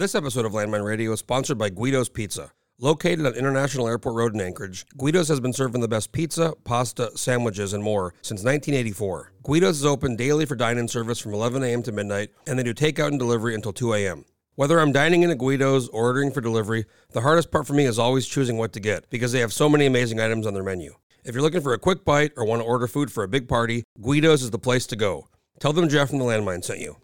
This episode of Landmine Radio is sponsored by Guido's Pizza. Located on International Airport Road in Anchorage, Guido's has been serving the best pizza, pasta, sandwiches, and more since 1984. Guido's is open daily for dine-in service from 11 a.m. to midnight, and they do takeout and delivery until 2 a.m. Whether I'm dining in at Guido's or ordering for delivery, the hardest part for me is always choosing what to get because they have so many amazing items on their menu. If you're looking for a quick bite or want to order food for a big party, Guido's is the place to go. Tell them Jeff from the Landmine sent you.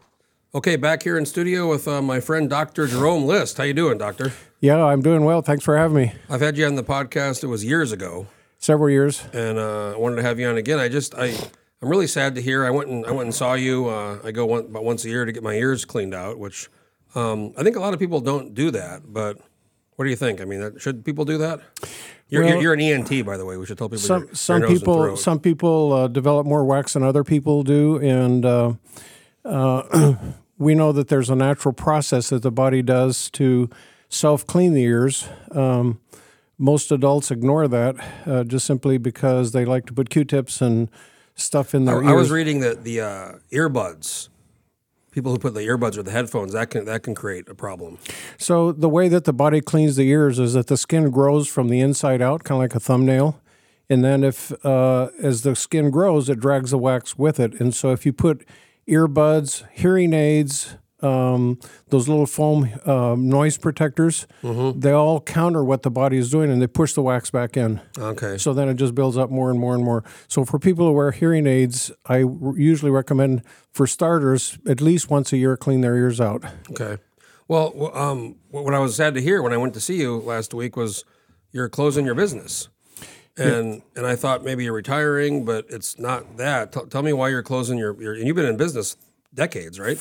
Okay, back here in studio with uh, my friend Dr. Jerome List. How you doing, Doctor? Yeah, I'm doing well. Thanks for having me. I've had you on the podcast. It was years ago, Several years. and uh, I wanted to have you on again. I just I I'm really sad to hear. I went and I went and saw you. Uh, I go one, about once a year to get my ears cleaned out, which um, I think a lot of people don't do that. But what do you think? I mean, that, should people do that? You're, you're, you're an ENT, by the way. We should tell people. Some your, some your people some people uh, develop more wax than other people do, and uh, uh, we know that there's a natural process that the body does to self clean the ears. Um, most adults ignore that uh, just simply because they like to put Q-tips and stuff in their I, I was reading that the uh, earbuds. People who put the earbuds or the headphones that can that can create a problem. So the way that the body cleans the ears is that the skin grows from the inside out, kind of like a thumbnail, and then if uh, as the skin grows, it drags the wax with it. And so if you put earbuds, hearing aids, um, those little foam um, noise protectors, they all counter what the body is doing, and they push the wax back in. Okay. So then it just builds up more and more and more. So for people who wear hearing aids, I r- usually recommend, for starters, at least once a year, clean their ears out. Okay. Well, um, what I was sad to hear when I went to see you last week was you're closing your business, and and I thought maybe you're retiring, but it's not that. T- tell me why you're closing your, your. And you've been in business decades, right?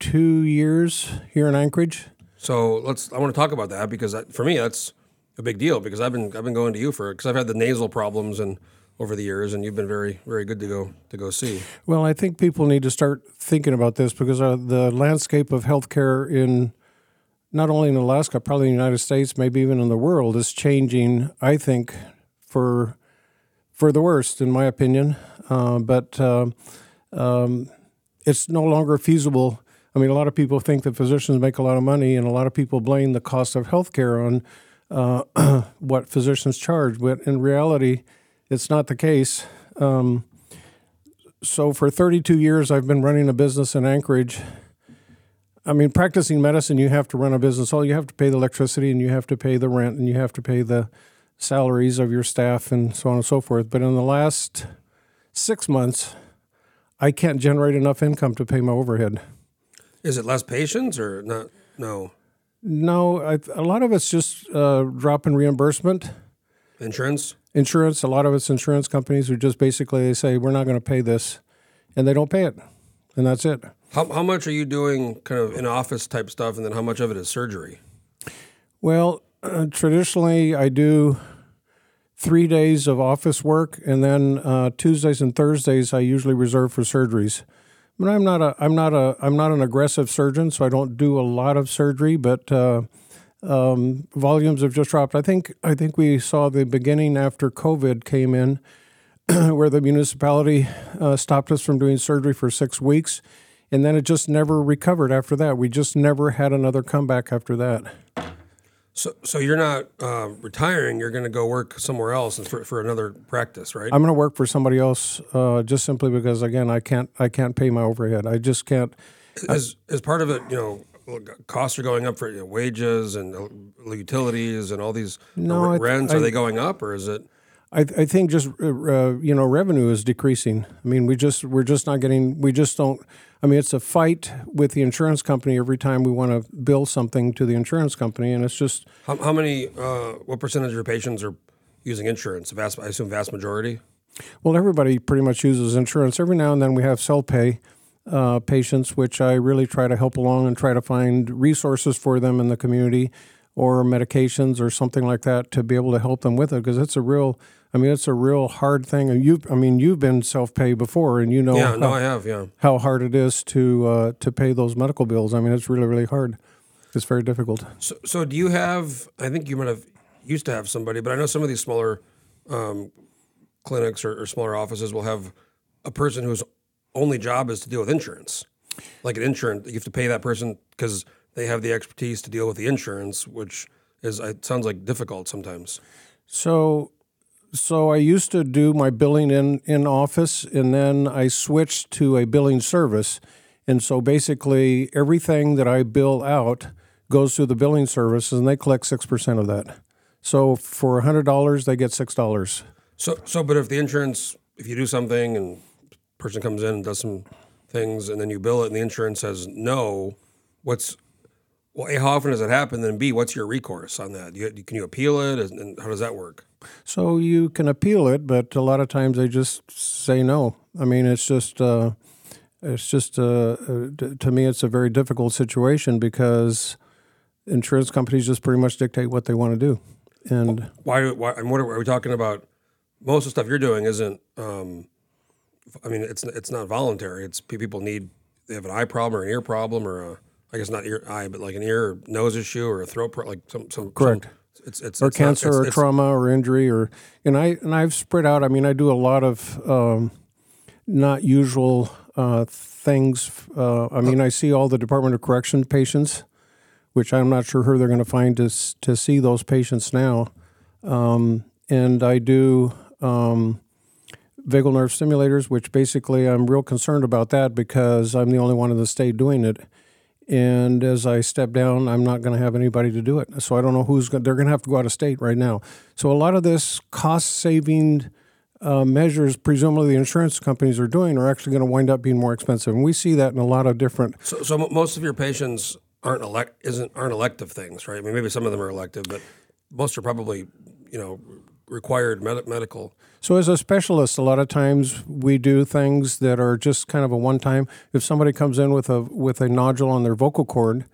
32 years here in Anchorage. So let's. I want to talk about that because that, for me that's a big deal because I've been I've been going to you for because I've had the nasal problems and over the years, and you've been very very good to go to go see. Well, I think people need to start thinking about this because uh, the landscape of healthcare in not only in Alaska, probably in the United States, maybe even in the world, is changing. I think for for the worst, in my opinion. Uh, but uh, um, it's no longer feasible. I mean, a lot of people think that physicians make a lot of money, and a lot of people blame the cost of healthcare on uh, what physicians charge. But in reality, it's not the case. Um, so for 32 years, I've been running a business in Anchorage. I mean, practicing medicine, you have to run a business. All you have to pay the electricity, and you have to pay the rent, and you have to pay the salaries of your staff, and so on and so forth. But in the last six months, I can't generate enough income to pay my overhead. Is it less patients or not? No No, I, a lot of it's just uh, drop in reimbursement. insurance. Insurance, a lot of it's insurance companies who just basically they say we're not going to pay this, and they don't pay it, and that's it. How, how much are you doing kind of in office type stuff, and then how much of it is surgery? Well, uh, traditionally, I do three days of office work, and then uh, Tuesdays and Thursdays I usually reserve for surgeries. But I'm not a I'm not a I'm not an aggressive surgeon, so I don't do a lot of surgery. But uh, um, volumes have just dropped. I think I think we saw the beginning after COVID came in, where the municipality uh, stopped us from doing surgery for six weeks, and then it just never recovered after that. We just never had another comeback after that. So, so you're not uh, retiring. You're going to go work somewhere else for, for another practice, right? I'm going to work for somebody else uh, just simply because again I can't I can't pay my overhead. I just can't. As as part of it, you know, costs are going up for you know, wages and uh, utilities and all these No, I- rents. I- are they going up or is it? I, I think just uh, uh, you know revenue is decreasing. I mean we just we're just not getting we just don't. I mean it's a fight with the insurance company every time we want to bill something to the insurance company, and it's just How, how many? Uh, what percentage of your patients are using insurance? Vast, I assume vast majority. Well, everybody pretty much uses insurance. Every now and then we have self pay uh, patients, which I really try to help along and try to find resources for them in the community or medications or something like that to be able to help them with it because it's a real. I mean, it's a real hard thing. And you, I mean, you've been self pay before, and you know Yeah, how, no, I have. Yeah. how hard it is to uh, to pay those medical bills. I mean, it's really really hard. It's very difficult. So, so do you have? I think you might have used to have somebody, but I know some of these smaller um, clinics or, or smaller offices will have a person whose only job is to deal with insurance. Like an insurance, you have to pay that person because they have the expertise to deal with the insurance, which is it sounds like difficult sometimes. So, so I used to do my billing in in office, and then I switched to a billing service, and so basically everything that I bill out goes through the billing service, and they collect six percent of that. So for hundred dollars, they get six dollars. So, so, but if the insurance, if you do something and person comes in and does some things, and then you bill it, and the insurance says no, what's well, a how often does it happen? Then b what's your recourse on that? You, can you appeal it, and, how does that work? So you can appeal it, but a lot of times they just say no. I mean, it's just. Uh, it's just uh, uh, to me, it's a very difficult situation because insurance companies just pretty much dictate what they want to do, and Why? Why? And what are, are we talking about? Most of the stuff you're doing isn't. Um, I mean, it's it's not voluntary. It's people need they have an eye problem or an ear problem or a I guess not ear eye, but like an ear or nose issue or a throat pro- like some some Correct. some- it's it's or it's not- cancer it's- or trauma or injury or and I and I've spread out. I mean, I do a lot of um, not usual uh, things. Uh, I mean, I see all the Department of Correction patients, which I'm not sure who they're going to find to to see those patients now. Um, and I do um, vagal nerve stimulators, which basically I'm real concerned about that because I'm the only one in the state doing it. And as I step down, I'm not going to have anybody to do it. So I don't know who's going. They're going to have to go out of state right now. So a lot of this cost saving uh, measures, presumably the insurance companies are doing, are actually going to wind up being more expensive. And we see that in a lot of different. So, so most of your patients aren't elect isn't aren't elective things, right? I mean, maybe some of them are elective, but most are probably you know required med- medical. So as a specialist, a lot of times we do things that are just kind of a one time. If somebody comes in with a with a nodule on their vocal cord,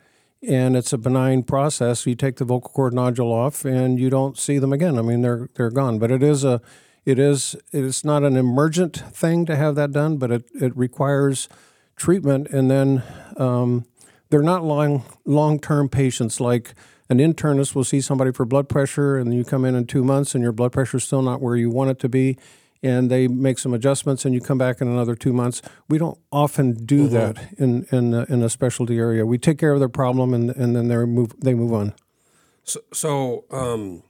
and it's a benign process, you take the vocal cord nodule off, and you don't see them again. I mean, they're they're gone. But it is a it is it's not an emergent thing to have that done, but it it requires treatment, and then um, they're not long long term patients like an internist will see somebody for blood pressure and you come in in two months and your blood pressure is still not where you want it to be and they make some adjustments and you come back in another two months we don't often do that in in, a, in a specialty area we take care of their problem and, and then they move they move on So, so um,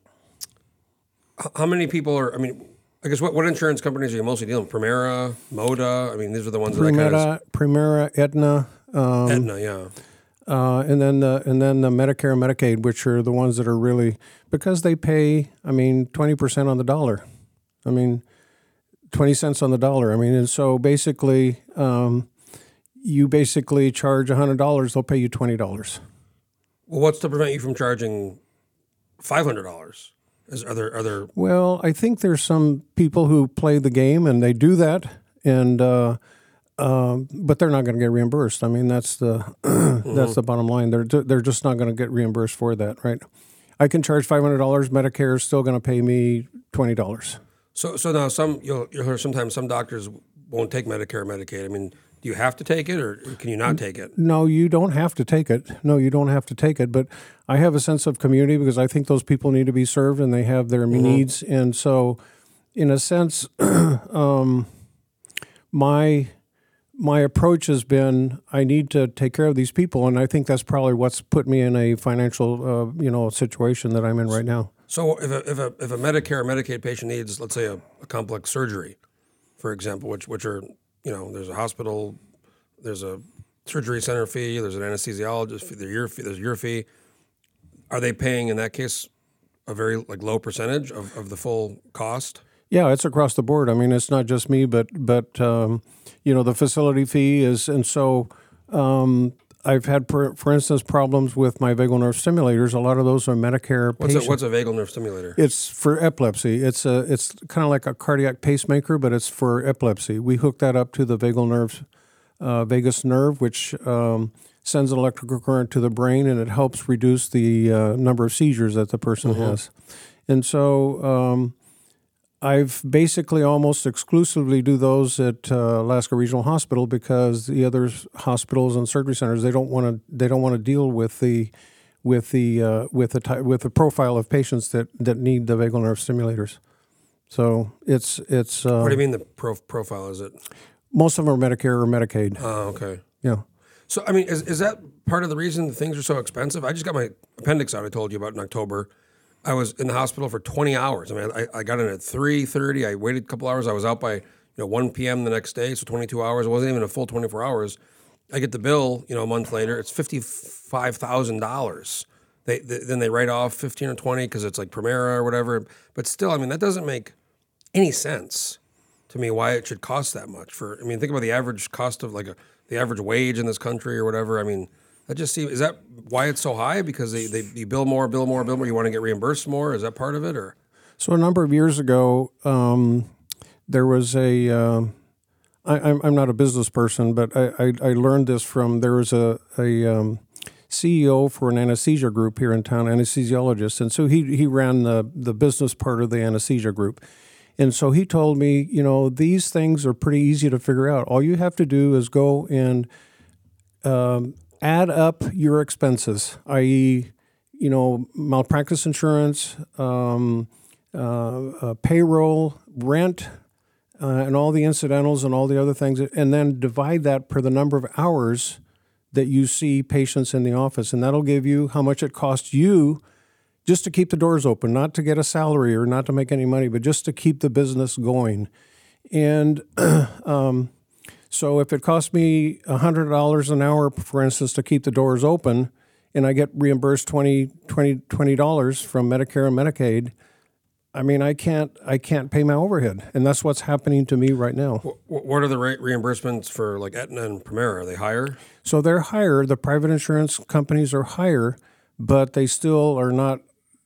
how many people are? I mean, I guess what what insurance companies are you mostly dealing with? Premera, Moda. I mean, these are the ones that I kind of Premera, Premera Aetna um, Aetna, yeah. Uh, and then the and then the Medicare and Medicaid, which are the ones that are really because they pay. I mean, twenty percent on the dollar. I mean, twenty cents on the dollar. I mean, and so basically, um, you basically charge hundred dollars, they'll pay you twenty dollars. Well, what's to prevent you from charging five hundred dollars? Is are there are there? Well, I think there's some people who play the game and they do that, and uh, um, but they're not going to get reimbursed. I mean, that's the that's the bottom line. They're they're just not going to get reimbursed for that, right? I can charge five hundred dollars. Medicare is still going to pay me twenty dollars. So so now some you'll you'll hear sometimes some doctors won't take Medicare or Medicaid. I mean, do you have to take it or can you not take it? No, you don't have to take it. No, you don't have to take it. But I have a sense of community because I think those people need to be served and they have their needs. And so, in a sense, um, my my approach has been I need to take care of these people, and I think that's probably what's put me in a financial uh, you know situation that I'm in right now. So if a, if a if a Medicare or Medicaid patient needs, let's say, a, a complex surgery, for example, which which are you know there's a hospital, there's a surgery center fee, there's an anesthesiologist fee, there's your fee, there's your fee. Are they paying in that case a very like low percentage of, of the full cost? Yeah, it's across the board. I mean, it's not just me, but but um, you know the facility fee is, and so um, I've had, for, for instance, problems with my vagal nerve stimulators. A lot of those are Medicare What's patients. a, what's a vagal nerve stimulator? It's for epilepsy. It's a it's kind of like a cardiac pacemaker, but it's for epilepsy. We hook that up to the vagal nerve, uh, vagus nerve, which um, sends an electrical current to the brain, and it helps reduce the uh, number of seizures that the person has. And so um, I've basically almost exclusively do those at uh, Alaska Regional Hospital because the other hospitals and surgery centers they don't want to they don't want to deal with the with the uh, with the ty- with the profile of patients that that need the vagal nerve stimulators. So it's it's uh, What do you mean the pro- profile? Is it? most of them are Medicare or Medicaid. Oh, okay. Yeah. So I mean, is is that part of the reason things are so expensive? I just got my appendix out. I told you about in October. I was in the hospital for 20 hours. I mean, I, I got in at 3:30. I waited a couple hours. I was out by you know 1 p.m. the next day, so 22 hours. It wasn't even a full 24 hours. I get the bill, you know, a month later. It's fifty-five thousand dollars. They, they then they write off 15 or 20 because it's like Premera or whatever. But still, I mean, that doesn't make any sense to me why it should cost that much for I mean think about the average cost of like a the average wage in this country or whatever I mean that just seems is that why it's so high because they, they you bill more bill more bill more you want to get reimbursed more is that part of it or So a number of years ago, um, there was a. Um, I, I'm I'm not a business person, but I, I, I learned this from there was a a um, CEO for an anesthesia group here in town, anesthesiologist, and so he he ran the the business part of the anesthesia group, and so he told me, you know, these things are pretty easy to figure out. All you have to do is go and um, add up your expenses, i.e., you know, malpractice insurance, um, uh, uh, payroll, rent, uh, and all the incidentals and all the other things, and then divide that per the number of hours that you see patients in the office, and that'll give you how much it costs you just to keep the doors open, not to get a salary or not to make any money, but just to keep the business going. And um, so if it costs me $100 an hour, for instance, to keep the doors open, and I get reimbursed 20 $20, dollars from Medicare and Medicaid, I mean, I can't, I can't pay my overhead, and that's what's happening to me right now. what are the re- reimbursements for like Aetna and Premera are they higher So they're higher. The private insurance companies are higher, but they still are not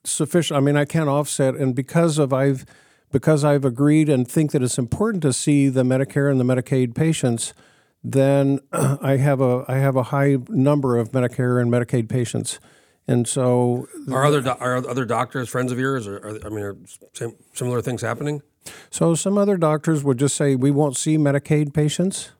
sufficient. I mean, I can't offset, and because of I've because I've agreed and think that it's important to see the Medicare and the Medicaid patients, then I have a I have a high number of Medicare and Medicaid patients, and so are other do- are other doctors friends of yours or are, I mean are same, similar things happening? So some other doctors would just say we won't see Medicaid patients,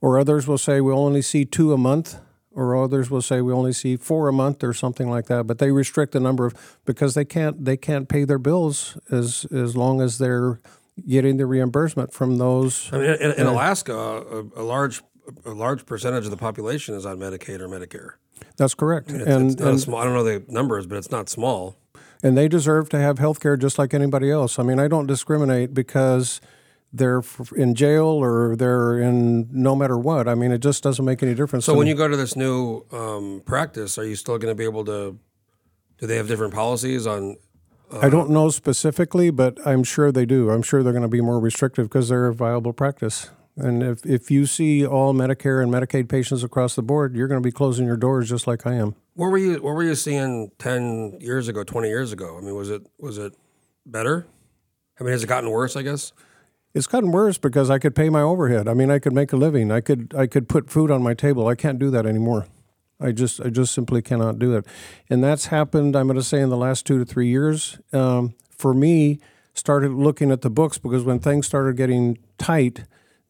or others will say we'll only see two a month, or others will say we only see four a month or something like that. But they restrict the number of because they can't they can't pay their bills as as long as they're getting the reimbursement from those. I mean in, in uh, Alaska a, a large a large percentage of the population is on Medicaid or Medicare That's correct, it's, and it's and, small I don't know the numbers but it's not small and they deserve to have health care just like anybody else. I mean, I don't discriminate because they're in jail or they're in no matter what. I mean, it just doesn't make any difference. So when me. you go to this new um, practice, are you still going to be able to? Do they have different policies on? I don't know specifically, but I'm sure they do. I'm sure they're going to be more restrictive because they're a viable practice. And if, if you see all Medicare and Medicaid patients across the board, you're going to be closing your doors just like I am. What were you? What were you seeing ten years ago, twenty years ago? I mean, was it was it better? I mean, has it gotten worse? I guess. It's gotten worse because I could pay my overhead. I mean, I could make a living. I could I could put food on my table. I can't do that anymore. I just I just simply cannot do it, and that's happened. I'm going to say in the last two to three years. Um, for me, started looking at the books because when things started getting tight,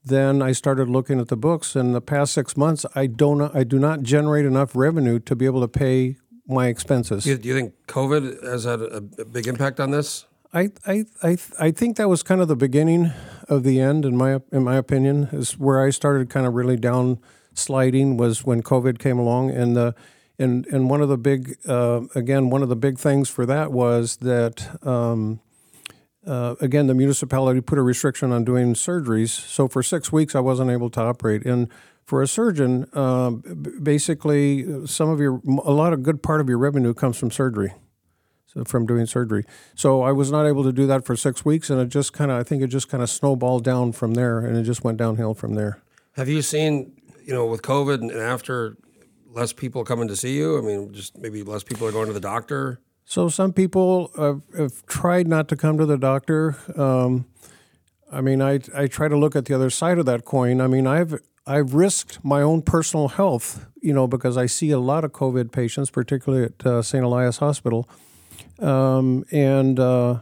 then I started looking at the books. In the past six months, I don't I do not generate enough revenue to be able to pay my expenses. Do you, do you think COVID has had a, a big impact on this? I, I, I, I think that was kind of the beginning of the end, in my in my opinion, is where I started kind of really down sliding was when COVID came along, and the and and one of the big uh, again one of the big things for that was that. Um, uh, again, the municipality put a restriction on doing surgeries. So for six weeks, I wasn't able to operate. And for a surgeon, uh, basically, some of your, a lot of good part of your revenue comes from surgery from doing surgery. So I was not able to do that for six weeks, and it just kind of, I think it just kind of snowballed down from there, and it just went downhill from there. Have you seen, you know, with COVID and after, less people coming to see you? I mean, just maybe less people are going to the doctor. So some people have, have tried not to come to the doctor. Um, I mean, I I try to look at the other side of that coin. I mean, I've I've risked my own personal health, you know, because I see a lot of COVID patients, particularly at uh, St. Elias Hospital, um, and uh,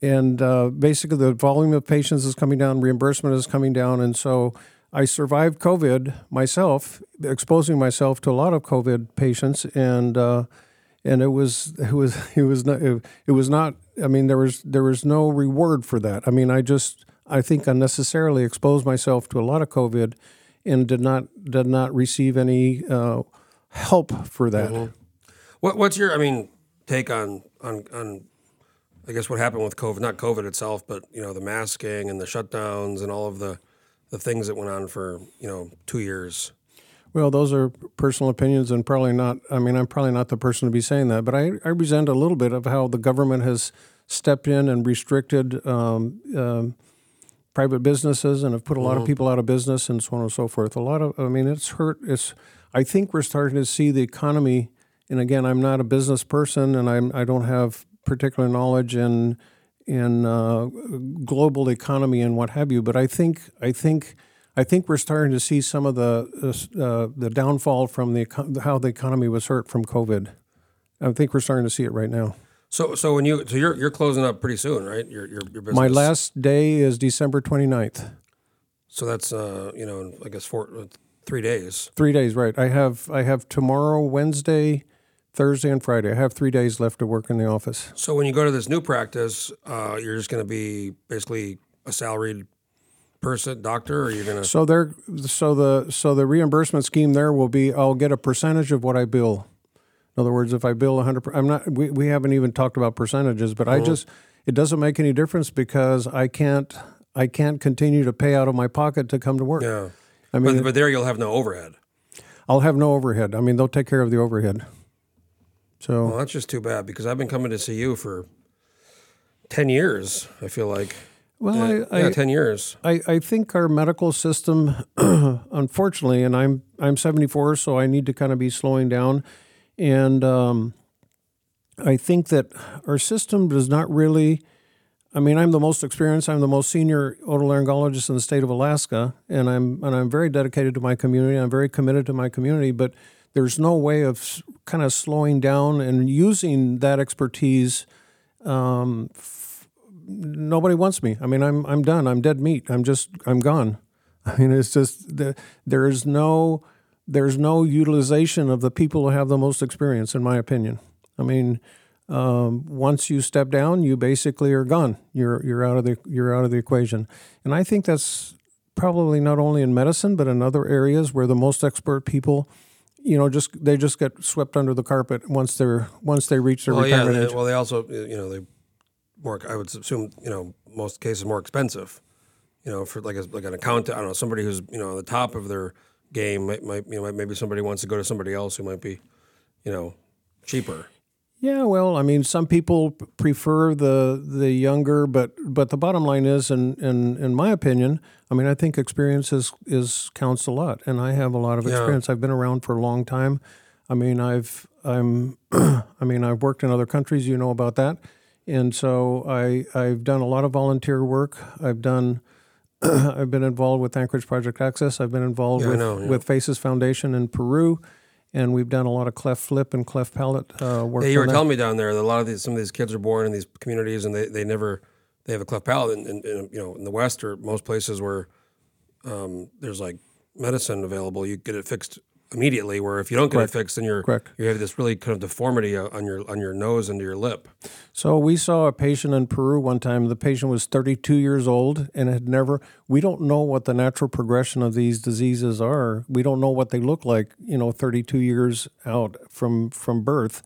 and uh, basically the volume of patients is coming down, reimbursement is coming down, and so I survived COVID myself, exposing myself to a lot of COVID patients, and uh, and it was it was it was not it, it was not. I mean, there was there was no reward for that. I mean, I just I think unnecessarily exposed myself to a lot of COVID, and did not did not receive any uh, help for that. What, what's your, I mean, take on on on, I guess what happened with COVID? Not COVID itself, but you know the masking and the shutdowns and all of the the things that went on for you know two years. Well, those are personal opinions, and probably not. I mean, I'm probably not the person to be saying that, but I, I resent a little bit of how the government has stepped in and restricted um, um, private businesses and have put a lot of people out of business and so on and so forth. A lot of, I mean, it's hurt. It's. I think we're starting to see the economy. And again, I'm not a business person, and I'm I don't have particular knowledge in in uh, global economy and what have you. But I think I think I think we're starting to see some of the uh, the downfall from the how the economy was hurt from COVID. I think we're starting to see it right now. So so when you so you're you're closing up pretty soon, right? Your your, your business. My last day is December 29th. So that's uh you know I guess four uh, three days. Three days, right? I have I have tomorrow, Wednesday, Thursday, and Friday. I have three days left to work in the office. So when you go to this new practice, uh, you're just going to be basically a salaried person, doctor, or you're going to. So there, so the so the reimbursement scheme there will be I'll get a percentage of what I bill. In other words, if I bill 100, I'm not. We, we haven't even talked about percentages, but I just it doesn't make any difference because I can't I can't continue to pay out of my pocket to come to work. Yeah. I mean, but, but there you'll have no overhead. I'll have no overhead. I mean, they'll take care of the overhead. So Well, that's just too bad because I've been coming to see you for ten years. I feel like. well, yeah, I, yeah, I, ten years. I, I think our medical system, unfortunately, and I'm I'm 74, so I need to kind of be slowing down, and um, I think that our system does not really. I mean, I'm the most experienced. I'm the most senior otolaryngologist in the state of Alaska, and I'm and I'm very dedicated to my community. I'm very committed to my community, but there's no way of kind of slowing down and using that expertise nobody wants me. I mean, I'm I'm done. I'm dead meat. I'm just I'm gone. I mean, it's just the, there's no there's no utilization of the people who have the most experience, in my opinion. I mean, um, once you step down, you basically are gone. You're you're out of the you're out of the equation, and I think that's probably not only in medicine but in other areas where the most expert people. You know, just they just get swept under the carpet once they're once they reach their Well, yeah. retirement They, age. well, they also you know they more. I would assume you know most cases more expensive. You know, for like a, like an accountant, I don't know somebody who's you know on the top of their game might, might you know maybe somebody wants to go to somebody else who might be you know cheaper. Yeah, well, I mean, some people prefer the the younger, but but the bottom line is, in in in my opinion, I mean, I think experience is, is counts a lot, and I have a lot of experience. I've been around for a long time. I mean, I've I'm I mean, I've worked in other countries. You know about that, and so I I've done a lot of volunteer work. I've done. I've been involved with Anchorage Project Access. I've been involved Yeah, with, know, yeah. with Faces Foundation in Peru, and we've done a lot of cleft lip and cleft palate uh, work. Yeah, you were that. telling me down there that a lot of these some of these kids are born in these communities and they, they never they have a cleft palate and, and, and you know in the West or most places where um, there's like medicine available, you get it fixed immediately. Where if you don't get it fixed, then you're Correct. you have this really kind of deformity on your on your nose and your lip. So we saw a patient in Peru one time. The patient was 32 years old and had never. We don't know what the natural progression of these diseases are. We don't know what they look like. You know, 32 years out from from birth,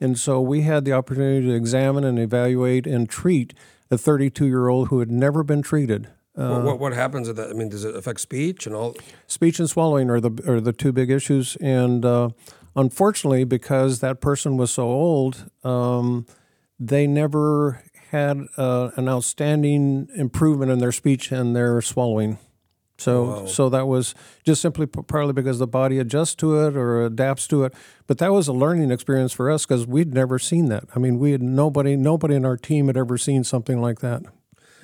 and so we had the opportunity to examine and evaluate and treat a 32 year old who had never been treated. Uh, what, what what happens at that? I mean, does it affect speech and all? speech and swallowing are the are the two big issues, and uh, unfortunately, because that person was so old, um, they never had uh, an outstanding improvement in their speech and their swallowing. So, so that was just simply partly because the body adjusts to it or adapts to it. But that was a learning experience for us because we'd never seen that. I mean, we had nobody, nobody in our team had ever seen something like that.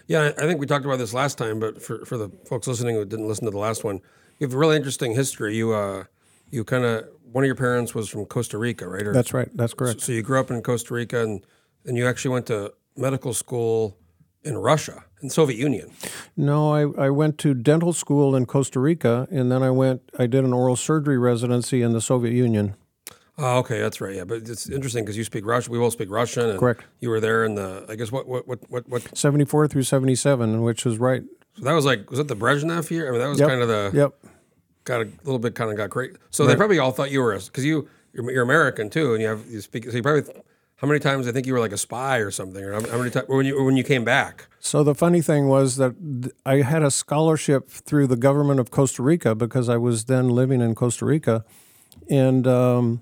Yeah, I think we talked about this last time, but for, for the folks listening who didn't listen to the last one, you have a really interesting history. You uh, you kind of one of your parents was from Costa Rica, right? Or, That's right. That's correct. So you grew up in Costa Rica, and and you actually went to medical school in Russia, in Soviet Union. No, I, I went to dental school in Costa Rica, and then I went. I did an oral surgery residency in the Soviet Union. Oh, okay, that's right. Yeah, but it's interesting because you speak Russian. We both speak Russian. And Correct. You were there in the. I guess what what what what what. 74 through 77, which was right. So that was like was that the Brezhnev year? I mean, that was Yep. kind of the Yep. got a little bit kind of got great. So they probably all thought you were because you you're, you're American too, and you have you speak. So you probably how many times I think you were like a spy or something, or how, how many times when you when you came back? So the funny thing was that I had a scholarship through the government of Costa Rica because I was then living in Costa Rica, and um,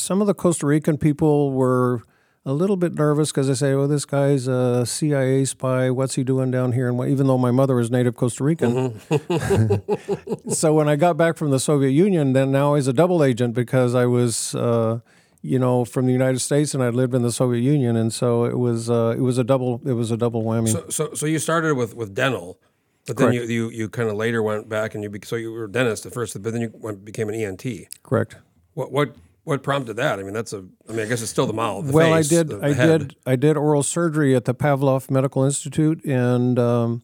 some of the Costa Rican people were a little bit nervous because they say, "Oh, this guy's a CIA spy. What's he doing down here?" And what, even though my mother was native Costa Rican, so when I got back from the Soviet Union, then now was a double agent because I was. Uh, you know, from the United States, and I lived in the Soviet Union, and so it was uh, it was a double it was a double whammy. So so, so you started with with dental, but then you you, you kind of later went back and you so you were a dentist at first, but then you went, became an ENT. Correct. What what what prompted that? I mean, that's a. I mean, I guess it's still the mouth. The well, face, I did. the- the I head. did. I did oral surgery at the Pavlov Medical Institute, and um,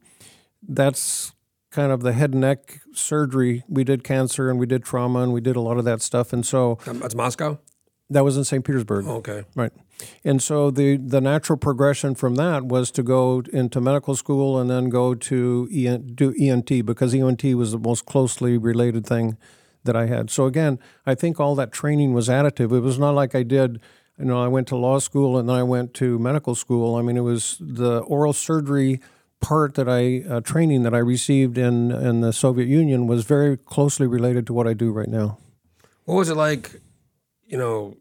that's kind of the head and neck surgery. We did cancer, and we did trauma, and we did a lot of that stuff. And so Um, That's Moscow. that was in St. Petersburg, Okay. right? And so the the natural progression from that was to go into medical school and then go to EN, do ENT because ENT was the most closely related thing that I had. So again, I think all that training was additive. It was not like I did. You know, I went to law school and then I went to medical school. I mean, it was the oral surgery part that I uh, training that I received in in the Soviet Union was very closely related to what I do right now. What was it like, you know,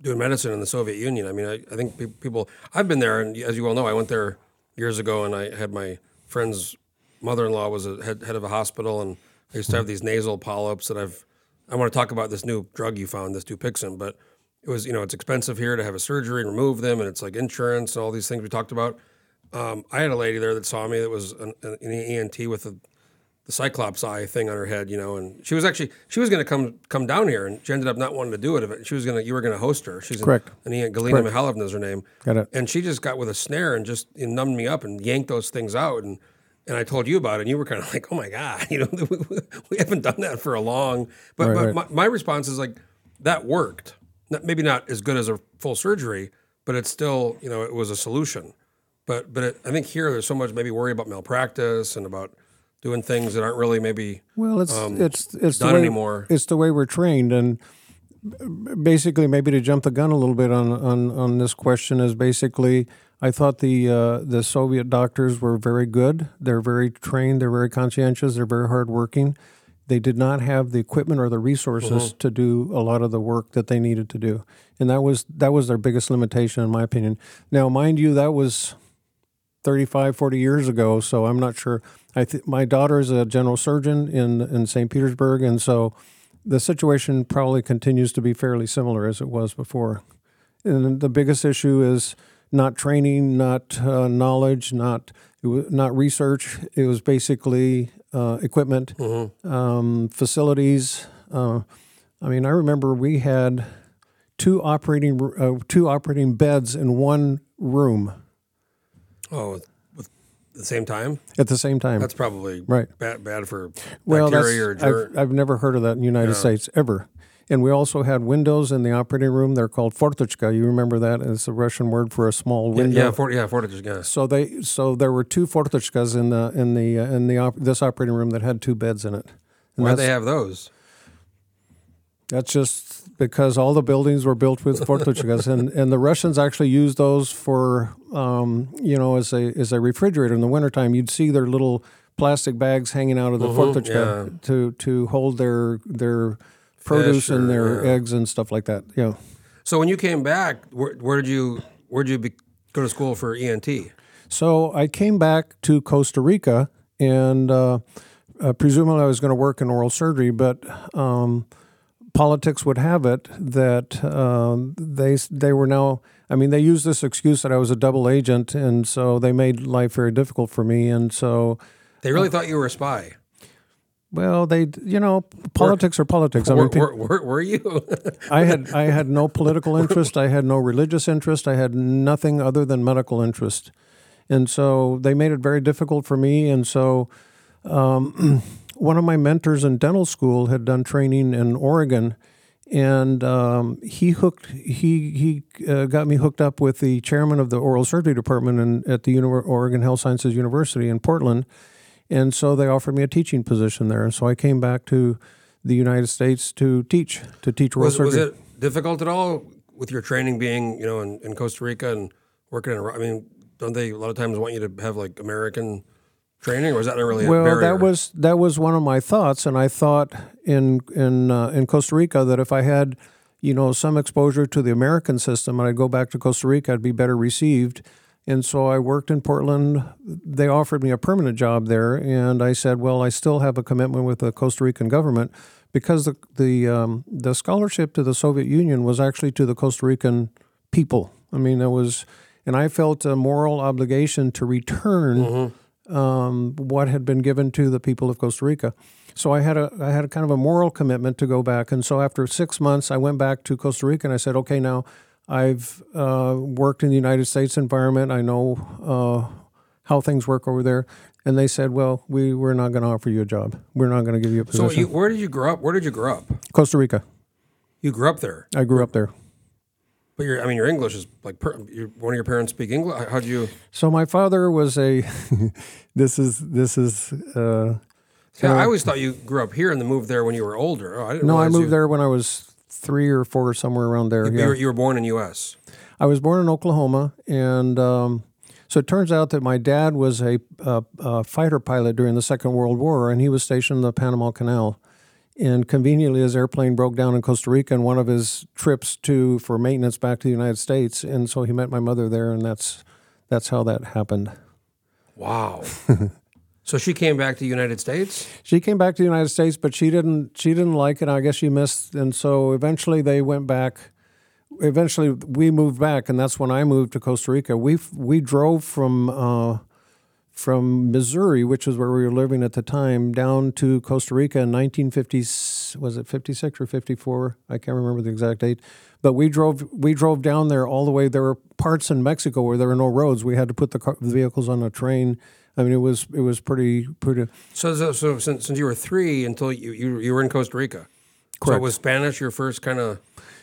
doing medicine in the Soviet Union? I mean, I, I think pe- people, I've been there, and as you all know, I went there years ago, and I had my friend's mother in law was a head, head of a hospital, and I used to have these nasal polyps that I've, I want to talk about this new drug you found, this Dupixent, but it was, you know, it's expensive here to have a surgery and remove them, and it's like insurance and all these things we talked about. Um, I had a lady there that saw me that was an, an ENT with a the cyclops eye thing on her head, you know, and she was actually she was going to come come down here, and she ended up not wanting to do it. She was going to you were going to host her. She's Correct. An, an Galina Mihailovna is her name. Got it. And she just got with a snare and just numbed me up and yanked those things out, and and I told you about it, and you were kind of like, oh my god, you know, we haven't done that for a long. But Right, but right. My, my response is like that worked. Not, maybe not as good as a full surgery, but it's still you know it was a solution. But but it, I think here there's so much maybe worry about malpractice and about doing things that aren't really maybe Well, it's um, it's it's the way, anymore. It's the way we're trained, and basically, maybe to jump the gun a little bit on on, on this question is basically, I thought the uh, the Soviet doctors were very good. They're very trained. They're very conscientious. They're very hardworking. They did not have the equipment or the resources to do a lot of the work that they needed to do, and that was that was their biggest limitation, in my opinion. Now, mind you, that was 35, 40 years ago. So I'm not sure. I th- my daughter is a general surgeon in in St. Petersburg, and so the situation probably continues to be fairly similar as it was before. And the biggest issue is not training, not uh, knowledge, not not research. It was basically uh, equipment, um, facilities. Uh, I mean, I remember we had two operating uh, two operating beds in one room Oh, the same time? at the same time. That's probably Right. bad, bad for well, bacteria or germ. I've, I've never heard of that in the United States ever. And we also had windows in the operating room. They're called fortochka. You remember that? It's a Russian word for a small window. yeah, for, yeah, gas. So they so there were two fortochkas in the in the uh, in the op- this operating room that had two beds in it. And Why'd they have those? that's just because all the buildings were built with fortochkas, and and the Russians actually used those for um, you know as a as a refrigerator in the wintertime. You'd see their little plastic bags hanging out of the fortochka yeah. to to hold their their produce and their yeah. eggs and stuff like that. Yeah. So when you came back, where, where did you where did you be, go to school for ENT? So I came back to Costa Rica, and uh, uh, presumably I was going to work in oral surgery, but um, politics would have it that um, they they were now. I mean, they used this excuse that I was a double agent, and so they made life very difficult for me. And so, They really thought you were a spy. Well, they you know, politics are politics. I Were, mean, were, were, were you? I had I had no political interest. I had no religious interest. I had nothing other than medical interest, and so they made it very difficult for me. And so, um, one of my mentors in dental school had done training in Oregon, and um, he hooked he he uh, got me hooked up with the chairman of the oral surgery department in, at the Uni- Oregon Health Sciences University in Portland, and so they offered me a teaching position there. And so I came back to the United States to teach to teach Was, was surgery. it difficult at all with your training being, you know, in, in Costa Rica and working in? I mean, don't they a lot of times want you to have like American training, or is that not really a well, that was that was one of my thoughts, and I thought in in uh, in Costa Rica that if I had, you know, some exposure to the American system, and I'd go back to Costa Rica, I'd be better received. And so I worked in Portland. They offered me a permanent job there, and I said, "Well, I still have a commitment with the Costa Rican government because the the um, the scholarship to the Soviet Union was actually to the Costa Rican people. I mean, it was, and I felt a moral obligation to return um, what had been given to the people of Costa Rica. So I had a I had a kind of a moral commitment to go back. And so after six months, I went back to Costa Rica and I said, okay, now I've uh, worked in the United States environment. I know uh, how things work over there. And they said, well, we we're not going to offer you a job. We're not going to give you a position. so. You, where did you grow up? Where did you grow up? Costa Rica. You grew up there, I grew up there. but your I mean, your English is like per, your, one of your parents speak English. How do you? So my father was a. this is this is. Uh, See, I always thought you grew up here and then moved there when you were older. Oh, I didn't no, I moved you, there when I was three or four, somewhere around there. You, yeah. were, you were born in U.S. I was born in Oklahoma, and um, so it turns out that my dad was a, a, a fighter pilot during the Second World War, and he was stationed in the Panama Canal. And conveniently, his airplane broke down in Costa Rica in one of his trips to for maintenance back to the United States, and so he met my mother there, and that's that's how that happened. Wow. so she came back to the United States. She came back to the United States, but she didn't. She didn't like it. I guess she missed, and so eventually they went back. Eventually, we moved back, and that's when I moved to Costa Rica. We we drove from uh, from Missouri, which is where we were living at the time, down to Costa Rica in 1950. Was it 56 or 54? I can't remember the exact date. But we drove we drove down there all the way. There were parts in Mexico where there were no roads. We had to put the, car, the vehicles on a train. I mean, it was it was pretty pretty. So, so, so since, since you were three until you, you you were in Costa Rica, so Correct. was Spanish your first kind of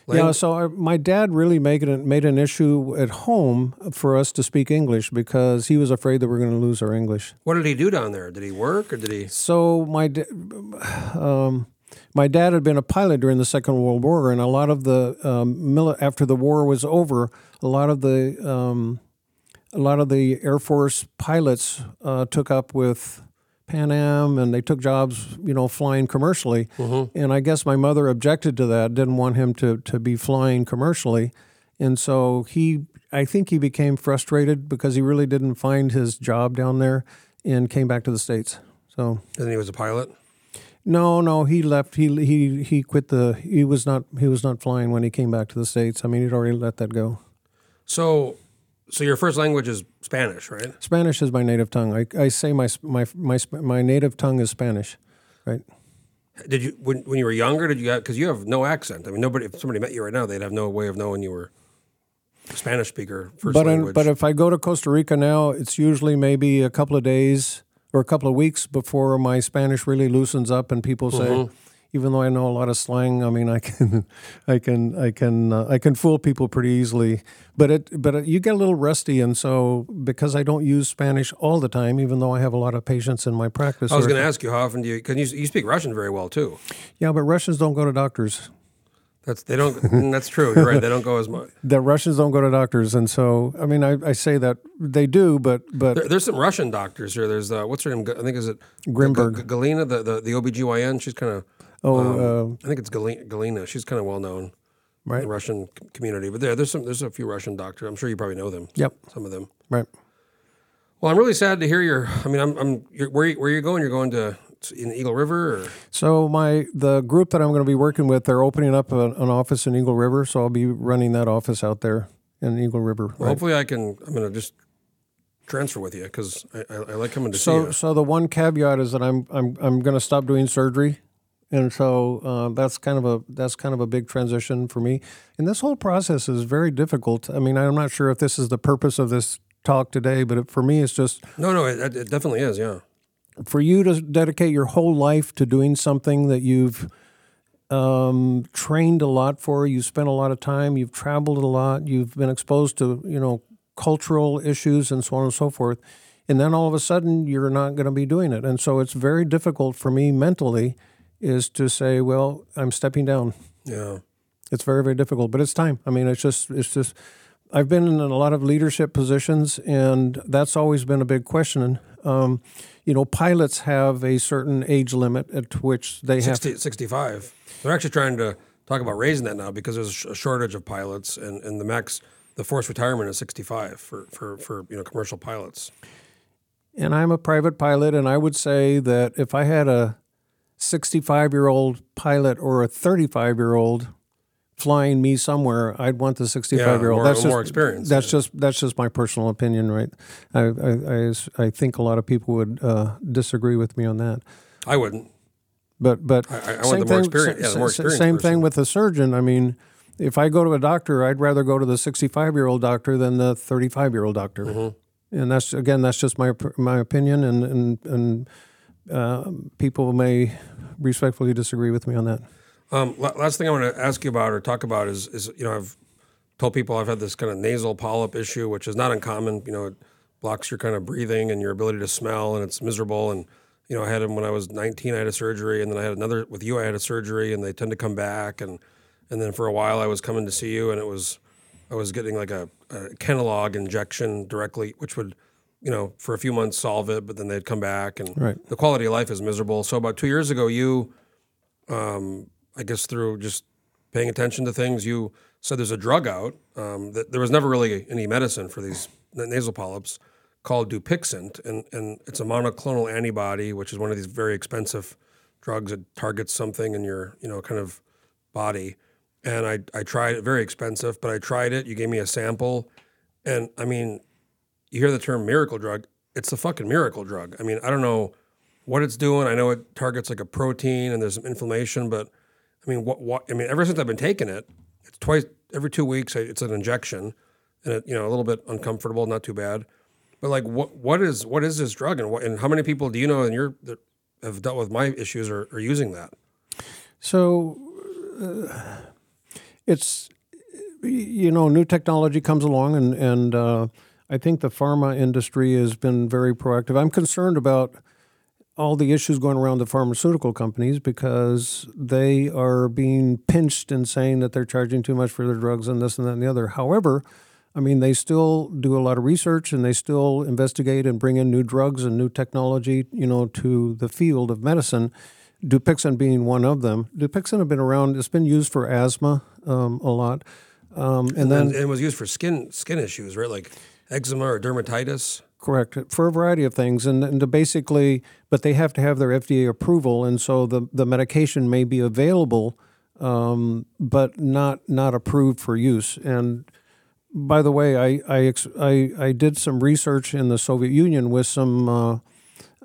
Yeah, so I, my dad really made it made an issue at home for us to speak English because he was afraid that we are going to lose our English. What did he do down there? Did he work or did he? So my da- um, my dad had been a pilot during the Second World War, and a lot of the um, mili- after the war was over, a lot of the um, a lot of the Air Force pilots uh, took up with Pan Am, and they took jobs, you know, flying commercially. And I guess my mother objected to that, didn't want him to to be flying commercially, and so he, I think he became frustrated because he really didn't find his job down there, and came back to the states. So. And he was a pilot. No, no, he left. He he he quit the. He was not. He was not flying when he came back to the states. I mean, he'd already let that go. So, so your first language is Spanish, right? Spanish is my native tongue. I, I say my my my my native tongue is Spanish, right? Did you when when you were younger? Did you because you have no accent? I mean, nobody. If somebody met you right now, they'd have no way of knowing you were a Spanish speaker. First But in, language. but if I go to Costa Rica now, it's usually maybe a couple of days or a couple of weeks before my Spanish really loosens up, and people say, Mm-hmm. Even though I know a lot of slang, I mean, I can, I can, I can, uh, I can fool people pretty easily. But it, but it, you get a little rusty, and so because I don't use Spanish all the time, even though I have a lot of patients in my practice. I was going to ask you how often do you because you, you speak Russian very well too. yeah, but Russians don't go to doctors. That's they don't. mm, that's true. You're right. They don't go as much. The Russians don't go to doctors, and so I mean, I, I say that they do, but but There, there's some Russian doctors here. There's uh, what's her name? I think is it Grimberg. G- Galina, the the, the OBGYN. She's kind of. Oh, Um, I think it's Galina. Galina. She's kind of well known in right, the Russian community. But there, there's some. There's a few Russian doctors. I'm sure you probably know them. yep, Some of them. right. Well, I'm really sad to hear your. I mean, I'm. I'm you're, where where you going? You're going to in Eagle River, or So my the group that I'm going to be working with, they're opening up a, an office in Eagle River, so I'll be running that office out there in Eagle River. well, right. hopefully I can. I'm going to just transfer with you because I, I, I like coming to see So you. so the one caveat is that I'm I'm I'm going to stop doing surgery, and so uh, that's kind of a that's kind of a big transition for me. And this whole process is very difficult. I mean, I'm not sure if this is the purpose of this talk today, but it, for me, it's just No, no, it, it definitely is. Yeah. for you to dedicate your whole life to doing something that you've um, trained a lot for. You've spent a lot of time. You've traveled a lot. You've been exposed to you know cultural issues and so on and so forth. And then all of a sudden, you're not going to be doing it. And so it's very difficult for me mentally, is to say, well, I'm stepping down. Yeah. It's very very difficult, but it's time. I mean, it's just it's just. I've been in a lot of leadership positions, and that's always been a big question. Um, you know, pilots have a certain age limit at which they have 60, 65. They're actually trying to talk about raising that now because there's a a shortage of pilots, and, and the max, the forced retirement is 65 for, for, for you know commercial pilots. and I'm a private pilot, and I would say that if I had a 65 year old pilot or a 35 year old flying me somewhere, I'd want the 65 year old. more- That's more just, experience, That's just that's just my personal opinion, right? I I, I, I think a lot of people would uh, disagree with me on that. I wouldn't. But but I- I want same the more thing- experience- yeah, the sa- more sa- experienced Same person. thing with a surgeon. I mean, if I go to a doctor, I'd rather go to the 65 year old doctor than the 35 year old doctor. Mm-hmm. And that's again, that's just my my opinion, and and and uh, people may respectfully disagree with me on that. Um, last thing I want to ask you about or talk about is, is you know, I've told people I've had this kind of nasal polyp issue, which is not uncommon. You know, it blocks your kind of breathing and your ability to smell, and it's miserable. And you know, I had them when I was 19. I had a surgery, and then I had another with you. I had a surgery, and they tend to come back. And and then for a while, I was coming to see you, and it was I was getting like a, a Kenalog injection directly, which would you know for a few months solve it, but then they'd come back, and Right. the quality of life is miserable. So about two years ago, you I guess through just paying attention to things, you said there's a drug out um, that there was never really any medicine for these nasal polyps called Dupixent, and, and it's a monoclonal antibody, which is one of these very expensive drugs that targets something in your you know kind of body. And I I tried it, very expensive, but I tried it. You gave me a sample, and I mean, you hear the term miracle drug. It's a fucking miracle drug. I mean, I don't know what it's doing. I know it targets like a protein and there's some inflammation, but I mean, what, what, I mean, ever since I've been taking it, it's twice, every two weeks, it's an injection and it, you know, a little bit uncomfortable, not too bad. But like, what, what is, what is this drug and what, and how many people do you know and you're, that have dealt with my issues are, are using that? So uh, it's you know new technology comes along and and uh, I think the pharma industry has been very proactive. I'm concerned about all the issues going around the pharmaceutical companies because they are being pinched and saying that they're charging too much for their drugs and this and that and the other. However, I mean, they still do a lot of research and they still investigate and bring in new drugs and new technology, you know, to the field of medicine. Dupixent being one of them. Dupixent have been around. It's been used for asthma um, a lot, um, and then And, it was used for skin, skin issues, right? Like eczema or dermatitis. Correct for a variety of things, and, and to basically, but they have to have their FDA approval, and so the the medication may be available, um, but not not approved for use. And by the way, I I, I I did some research in the Soviet Union with some uh,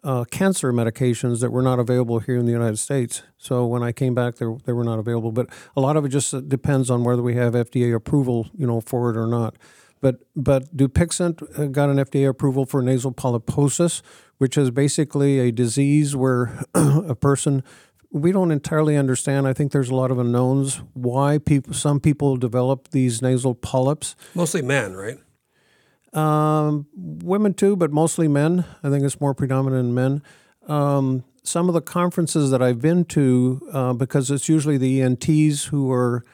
uh, cancer medications that were not available here in the United States. So when I came back, they they were not available. But a lot of it just depends on whether we have FDA approval, you know, for it or not. But but Dupixent uh, got an FDA approval for nasal polyposis, which is basically a disease where a person we don't entirely understand. I think there's a lot of unknowns why people some people develop these nasal polyps. Mostly men, right? Um, women too, but mostly men. I think it's more predominant in men. Um, some of the conferences that I've been to, uh, because it's usually the ENTs who are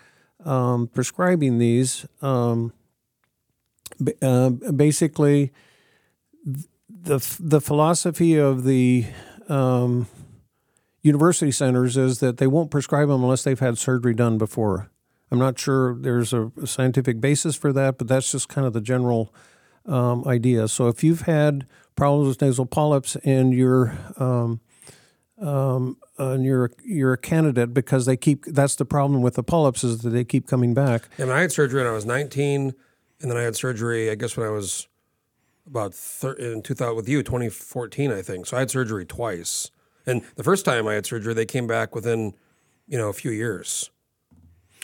um, prescribing these, um, uh, basically the the philosophy of the um, university centers is that they won't prescribe them unless they've had surgery done before. I'm not sure there's a scientific basis for that, but that's just kind of the general um, idea. So if you've had problems with nasal polyps and you're um, um, and you're you're a candidate because they keep that's the problem with the polyps is that they keep coming back. And I, had surgery when I was 19, and then I had surgery, I guess, when I was about thir- in 2000 with you, 2014, I think. So I had surgery twice. And the first time I had surgery, they came back within, you know, a few years.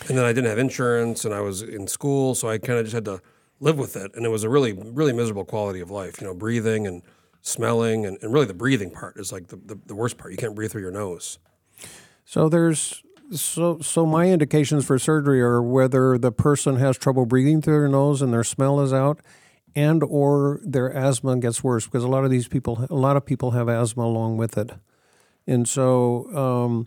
And then I didn't have insurance, and I was in school, so I kind of just had to live with it. And it was a really, really miserable quality of life. You know, breathing and smelling, and, and really the breathing part is like the, the, the worst part. You can't breathe through your nose. So there's So, so my indications for surgery are whether the person has trouble breathing through their nose and their smell is out, and or their asthma gets worse because a lot of these people, a lot of people have asthma along with it, and so um,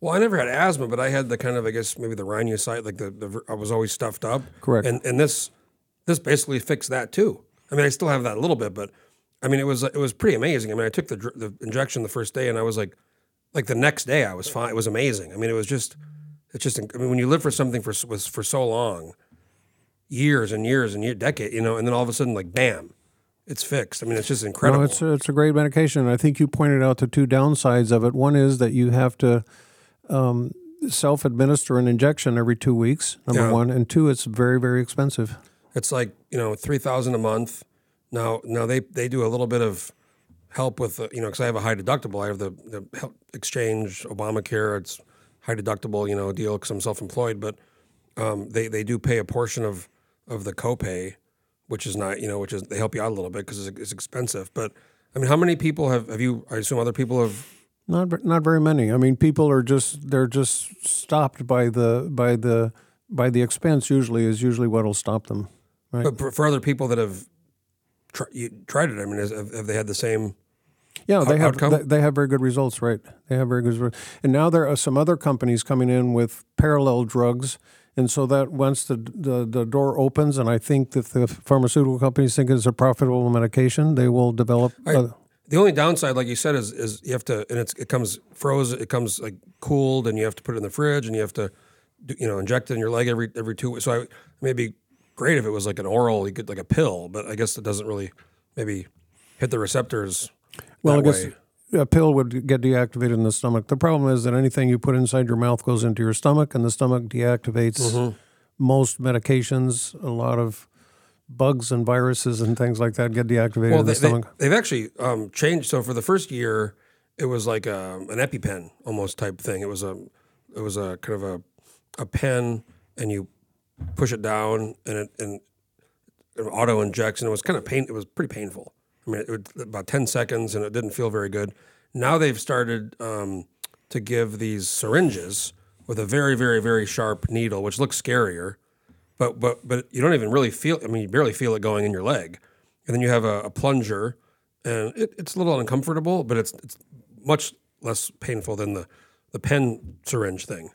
Well, I never had asthma, but I had the kind of, I guess, maybe the rhinosinusitis, like the, the I was always stuffed up. Correct. And and this this basically fixed that too. I mean, I still have that a little bit, but I mean, it was it was pretty amazing. I mean, I took the the injection the first day, and I was like, like the next day, I was fine. It was amazing. I mean, it was just, it's just. I mean, when you live for something for was for so long, years and years and year decade, you know, and then all of a sudden, like, bam, it's fixed. I mean, it's just incredible. No, it's a, it's a great medication. I think you pointed out the two downsides of it. One is that you have to um, self administer an injection every two weeks. Number Yeah. one, and two, it's very very expensive. It's like you know three thousand a month. Now now they they do a little bit of help with you know because I have a high deductible. I have the the health exchange Obamacare. It's high deductible you know deal because I'm self employed, but um, they they do pay a portion of of the copay, which is not you know which is they help you out a little bit because it's, it's expensive. But I mean, how many people have have you? I assume other people have. Not not very many. I mean, people are just they're just stopped by the by the by the expense. Usually is usually what'll stop them. Right. But for, for other people that have tr- tried it, I mean, is, have, have they had the same? Yeah, they have outcome? they, have very good results, right? They have very good results. And now there are some other companies coming in with parallel drugs, and so that once the the, the door opens, and I think that the pharmaceutical companies think it's a profitable medication, they will develop. The only downside, like you said, is is you have to, and it's it comes frozen, it comes like cooled, and you have to put it in the fridge, and you have to, do, you know, inject it in your leg every every two. weeks. So I, maybe great if it was like an oral, you could like a pill, but I guess it doesn't really maybe hit the receptors. Well, I guess way. a pill would get deactivated in the stomach. The problem is that anything you put inside your mouth goes into your stomach, and the stomach deactivates Mm-hmm. most medications. A lot of bugs and viruses and things like that get deactivated Well, in they, the they, stomach. they've actually um, changed. So for the first year, it was like a, an EpiPen almost type thing. It was a it was a kind of a a pen, and you push it down, and it and it auto injects, and it was kind of pain. It was pretty painful. I mean, it about ten seconds, and it didn't feel very good. Now they've started um, to give these syringes with a very, very, very sharp needle, which looks scarier but but but you don't even really feel. I mean, you barely feel it going in your leg, and then you have a, a plunger, and it, it's a little uncomfortable, but it's it's much less painful than the the pen syringe thing.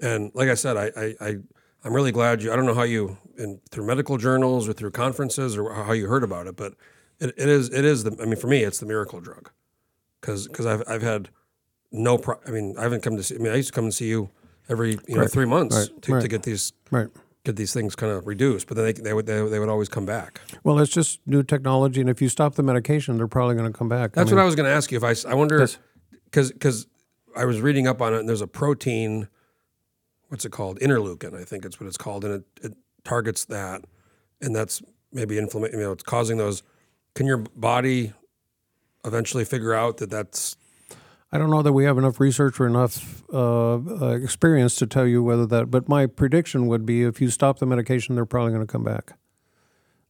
And like I said, I I, I I'm really glad you. I don't know how you in through medical journals or through conferences or how you heard about it, but it, it is it is the. I mean, for me, it's the miracle drug, because because I've I've had no. Pro, I mean, I haven't come to see. I mean, I used to come and see you every you know three months right, to, to get these Right. get these things kind of reduced, but then they, they would they, they would always come back. Well, it's just new technology, and if you stop the medication, they're probably going to come back. That's what I was going to ask you. If I I wonder because because I was reading up on it, and there's a protein, what's it called, interleukin, I think it's what it's called, and it, it targets that, and that's maybe inflammation. You know, it's causing those. Can your body eventually figure out that that's I don't know that we have enough research or enough uh, uh, experience to tell you whether that. But my prediction would be if you stop the medication, they're probably going to come back.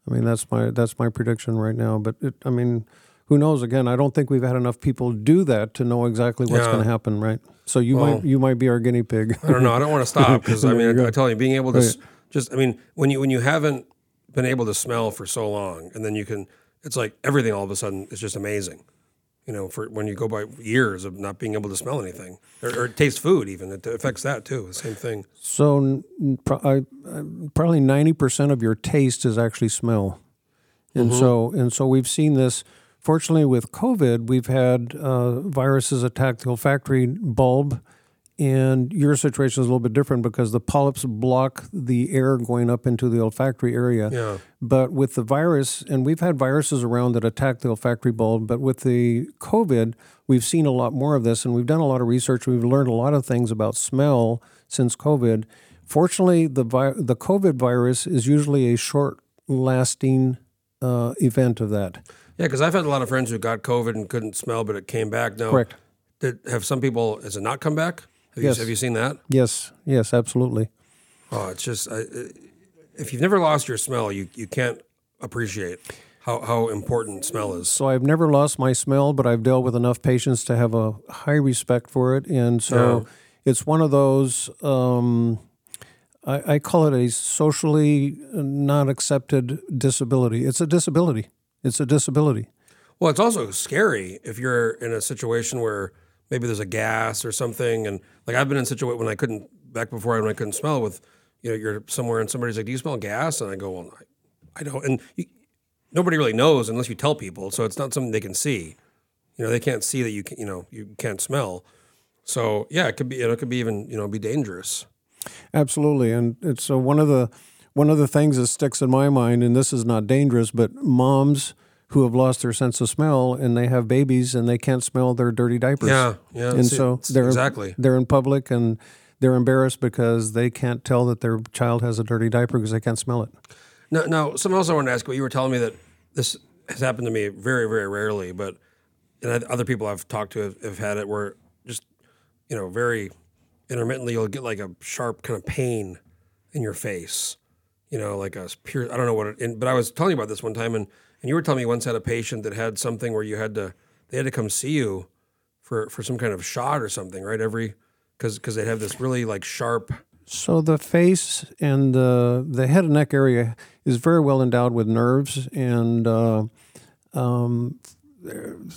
I mean, that's my that's my prediction right now. But it, I mean, who knows? Again, I don't think we've had enough people do that to know exactly what's Yeah. going to happen. Right. So you Well- might you might be our guinea pig. I don't know. I don't want to stop because I mean, I. I tell you, being able to s just, I mean, when you when you haven't been able to smell for so long, and then you can, it's like everything all of a sudden is just amazing. You know, for when you go by years of not being able to smell anything or, or taste food, even it affects that too. The same thing. So n- n- pro- I, I, probably ninety percent of your taste is actually smell, and so and so we've seen this. Fortunately, with COVID, we've had uh, viruses attack the olfactory bulb, and your situation is a little bit different because the polyps block the air going up into the olfactory area. Yeah. But with the virus, and we've had viruses around that attack the olfactory bulb, but with the COVID, we've seen a lot more of this, and we've done a lot of research. We've learned a lot of things about smell since COVID. Fortunately, the vi- the COVID virus is usually a short lasting uh, event of that. Yeah, because I've had a lot of friends who got COVID and couldn't smell, but it came back. Now, Correct. Did have some people? Has it not come back? Have Yes. you have you seen that? Yes, yes, absolutely. Oh, it's just I, if you've never lost your smell, you you can't appreciate how how important smell is. So I've never lost my smell, but I've dealt with enough patients to have a high respect for it. And so it's one of those. Um, I, I call it a socially not accepted disability. It's a disability. It's a disability. Well, it's also scary if you're in a situation where maybe there's a gas or something, and like I've been in situation when I couldn't back before when I couldn't smell with, you know, you're somewhere and somebody's like, "Do you smell gas?" And I go, "Well, I, I don't." And you, nobody really knows unless you tell people, so it's not something they can see. You know, they can't see that you can, you know, you can't smell. So yeah, it could be, you know, it could be even, you know, be dangerous. Absolutely, and it's uh, one of the one of the things that sticks in my mind, and this is not dangerous, but moms who have lost their sense of smell and they have babies and they can't smell their dirty diapers. Yeah, yeah. and see, so they're exactly. they're in public and they're embarrassed because they can't tell that their child has a dirty diaper because they can't smell it. Now, now, something else I wanted to ask. But you were telling me that this has happened to me very, very rarely, but and I- other people I've talked to have, have had it where just you know very intermittently you'll get like a sharp kind of pain in your face. You know, like a pure. I don't know what it. And, but I was telling you about this one time, and and you were telling me you once had a patient that had something where you had to they had to come see you for for some kind of shot or something, right? Every because because they have this really like sharp. So the face and the the head and neck area is very well endowed with nerves, and uh, um,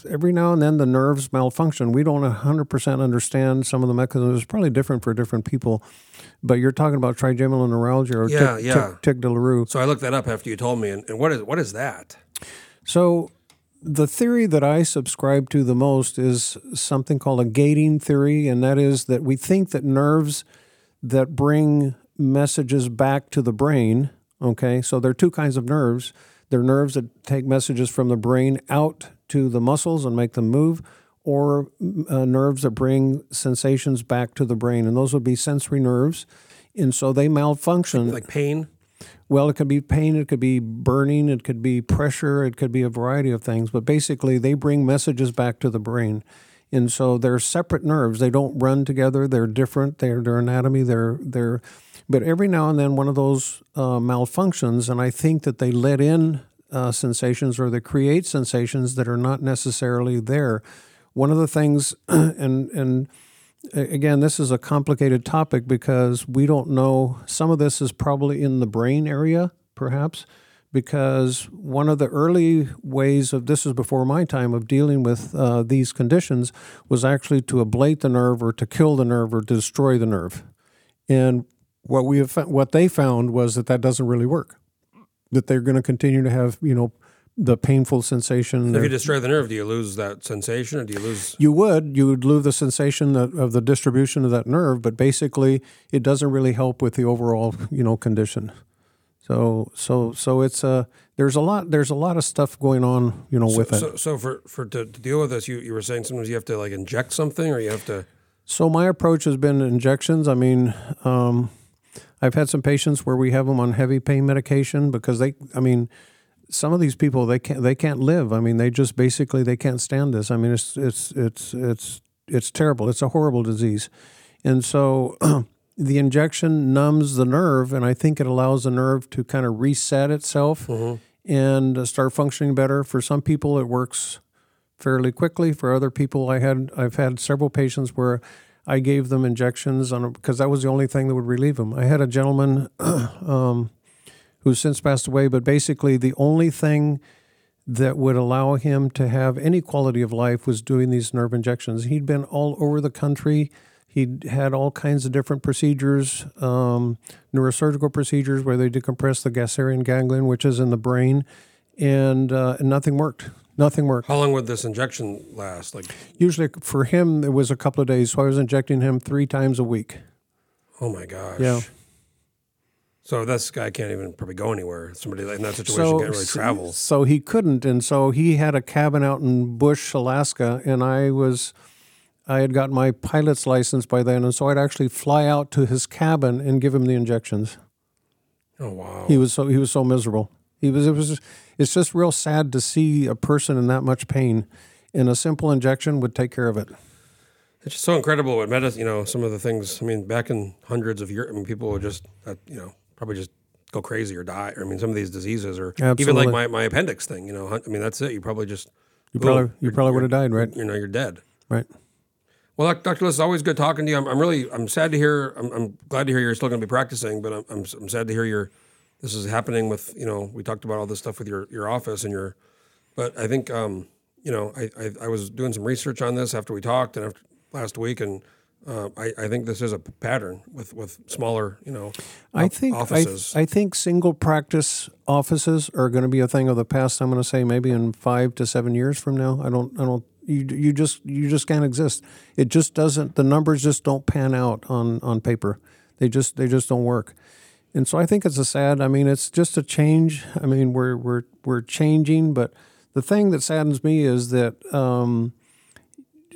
every now and then the nerves malfunction. We don't hundred percent understand some of the mechanisms. It's probably different for different people, but you're talking about trigeminal neuralgia or Yeah, tic, yeah. tic, tic douloureux. So I looked that up after you told me, and, and what is what is that? So, the theory that I subscribe to the most is something called a gating theory, and that is that we think that nerves that bring messages back to the brain, okay, so there are two kinds of nerves. There are nerves that take messages from the brain out to the muscles and make them move, or uh, nerves that bring sensations back to the brain, and those would be sensory nerves. And so they malfunction. Like pain? Well, it could be pain, it could be burning, it could be pressure, it could be a variety of things, but basically they bring messages back to the brain. And so they're separate nerves. They don't run together. They're different. They're their anatomy. They're they're, but every now and then one of those uh, malfunctions, and I think that they let in uh, sensations or they create sensations that are not necessarily there. One of the things, and and again, this is a complicated topic because we don't know. Some of this is probably in the brain area, perhaps, because one of the early ways of this is before my time of dealing with uh, these conditions was actually to ablate the nerve or to kill the nerve or destroy the nerve. And what we have, what they found was that that doesn't really work. That they're going to continue to have, you know, the painful sensation. If you destroy the nerve, do you lose that sensation, or do you lose? You would. You would lose the sensation of, of the distribution of that nerve, but basically, it doesn't really help with the overall, you know, condition. So, so, so it's a there's a lot there's a lot of stuff going on, you know, with it. So, so for for to, to deal with this, you, you were saying sometimes you have to like inject something, or you have to. So my approach has been injections. I mean, um, I've had some patients where we have them on heavy pain medication because they, I mean, some of these people they can't they can't live. I mean, they just basically they can't stand this. I mean, it's it's it's it's it's terrible. It's a horrible disease, and so the injection numbs the nerve, and I think it allows the nerve to kind of reset itself and uh, start functioning better. For some people, it works fairly quickly. For other people, I had I've had several patients where I gave them injections on because that was the only thing that would relieve them. I had a gentleman um, who's since passed away, but basically the only thing that would allow him to have any quality of life was doing these nerve injections. He'd been all over the country. He'd had all kinds of different procedures, um, neurosurgical procedures where they decompress the Gasserian ganglion, which is in the brain, and, uh, and nothing worked. Nothing worked. How long would this injection last? Like, Usually for him, it was a couple of days. So I was injecting him three times a week. oh my gosh. Yeah. So this guy can't even probably go anywhere. Somebody in that situation can't really travel. So he couldn't, and so he had a cabin out in Bush, Alaska, and I was, I had got my pilot's license by then, and so I'd actually fly out to his cabin and give him the injections. Oh wow. He was so he was so miserable. He was it was it's just real sad to see a person in that much pain, and a simple injection would take care of it. It's just so incredible what medicine, you know, some of the things. I mean, back in hundreds of years, I mean, people were just, uh, you know, probably just go crazy or die. I mean, some of these diseases, or even like my, my appendix thing, you know, I mean, that's it. You probably just, You boom, probably you probably would have died, right? You know, you're dead. Right. Well, Dr. List, it's always good talking to you. I'm, I'm really, I'm sad to hear, I'm, I'm glad to hear you're still going to be practicing, but I'm, I'm, I'm sad to hear you're, this is happening with, you know, we talked about all this stuff with your, your office and your, but I think, um, you know, I, I, I was doing some research on this after we talked and after last week, and uh, I, I think this is a pattern with, with smaller, you know, I think I, offices. I think single practice offices are going to be a thing of the past. I'm going to say maybe in five to seven years from now. I don't. I don't. You, you just you just can't exist. It just doesn't. The numbers just don't pan out on on paper. They just they just don't work. And so I think it's a sad. I mean, it's just a change. I mean, we're we're we're changing, but the thing that saddens me is that. Um,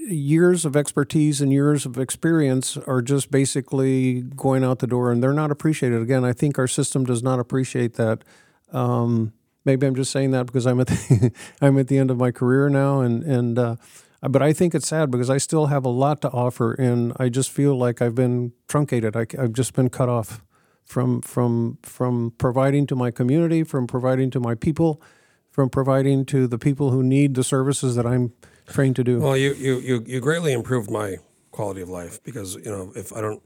years of expertise and years of experience are just basically going out the door and they're not appreciated. Again, I think our system does not appreciate that. Um, maybe I'm just saying that because I'm at the, I'm at the end of my career now, and and uh, but I think it's sad because I still have a lot to offer, and I just feel like I've been truncated. I, I've just been cut off from from from providing to my community, from providing to my people, from providing to the people who need the services that I'm trained to do. Well, you, you, you, you greatly improved my quality of life because, you know, if I don't,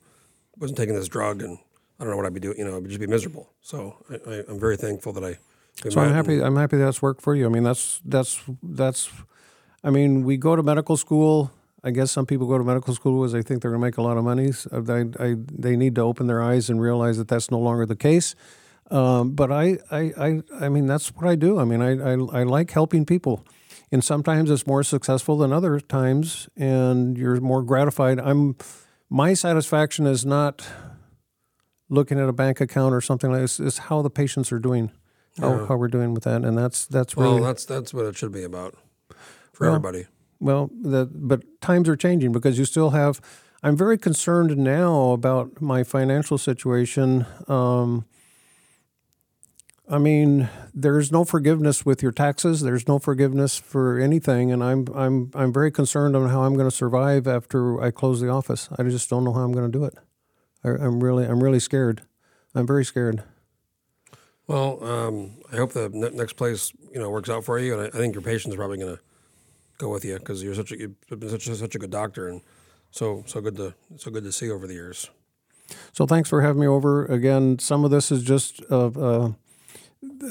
wasn't taking this drug and I don't know what I'd be doing, you know, I'd just be miserable. So I, I'm very thankful that I. So I'm happy. I'm happy that's worked for you. I mean, that's that's that's. I mean, we go to medical school. I guess some people go to medical school because they think they're going to make a lot of money. So they, I, they need to open their eyes and realize that that's no longer the case. Um, but I, I, I, I mean, that's what I do. I mean, I, I, I like helping people, and sometimes it's more successful than other times, and you're more gratified. I'm, my satisfaction is not looking at a bank account or something like this. Is how the patients are doing, how, how we're doing with that, and that's that's really Well, that's, that's what it should be about for everybody. well, the, but times are changing because you still have. I'm very concerned now about my financial situation. Um, I mean, there's no forgiveness with your taxes. There's no forgiveness for anything, and I'm I'm I'm very concerned on how I'm going to survive after I close the office. I just don't know how I'm going to do it. I, I'm really I'm really scared. I'm very scared. Well, um, I hope the ne- next place, you know, works out for you. And I, I think your patient's probably going to go with you because you're such a, you've been such a, such a good doctor and so, so good to, so good to see over the years. So thanks for having me over again. Some of this is just uh, uh,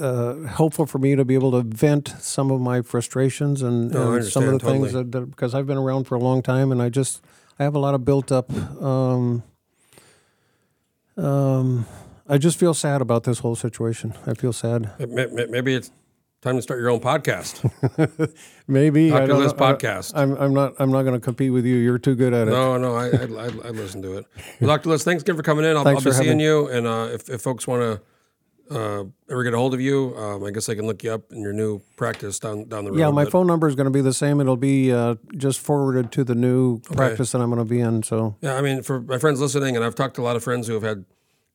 uh, helpful for me to be able to vent some of my frustrations and, No, and some of the understand things that, that because I've been around for a long time and I just I have a lot of built up. Um, um, I just feel sad about this whole situation. I feel sad. May- may- Maybe it's time to start your own podcast. Maybe I Dr. don't List know. I- podcast. I'm, I'm not. I'm not going to compete with you. You're too good at it. No, no, I, I'd, I'd listen to it. Well, Dr. List, thanks again for coming in. I'll, I'll be seeing having- you. And uh, if, if folks want to uh, ever get a hold of you, um, I guess I can look you up in your new practice down down the road. Yeah, my But- phone number is going to be the same. It'll be uh, just forwarded to the new practice that I'm going to be in. So Yeah, I mean, for my friends listening, and I've talked to a lot of friends who have had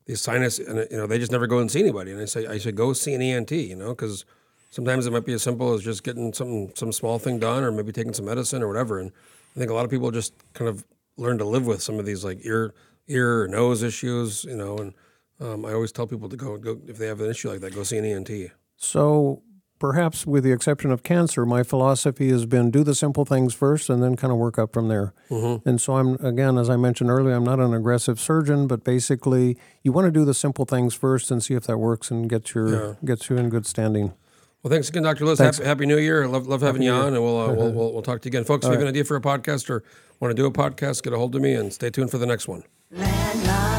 these sinus, and you know, they just never go and see anybody. And I say, I should go see an ENT, you know, because sometimes it might be as simple as just getting some some small thing done, or maybe taking some medicine or whatever. And I think a lot of people just kind of learn to live with some of these like ear ear or nose issues, you know. And um, I always tell people to go go if they have an issue like that, go see an ENT. So perhaps with the exception of cancer, my philosophy has been do the simple things first and then kind of work up from there. And so I'm again, as I mentioned earlier, I'm not an aggressive surgeon, but basically you want to do the simple things first and see if that works and get your gets you in good standing. Well, thanks again, Dr. List. Happy, Happy New Year. Love, love having you on, and we'll, uh, we'll, we'll, we'll talk to you again. Folks, if you have an idea for a podcast or want to do a podcast, get a hold of me and stay tuned for the next one. Land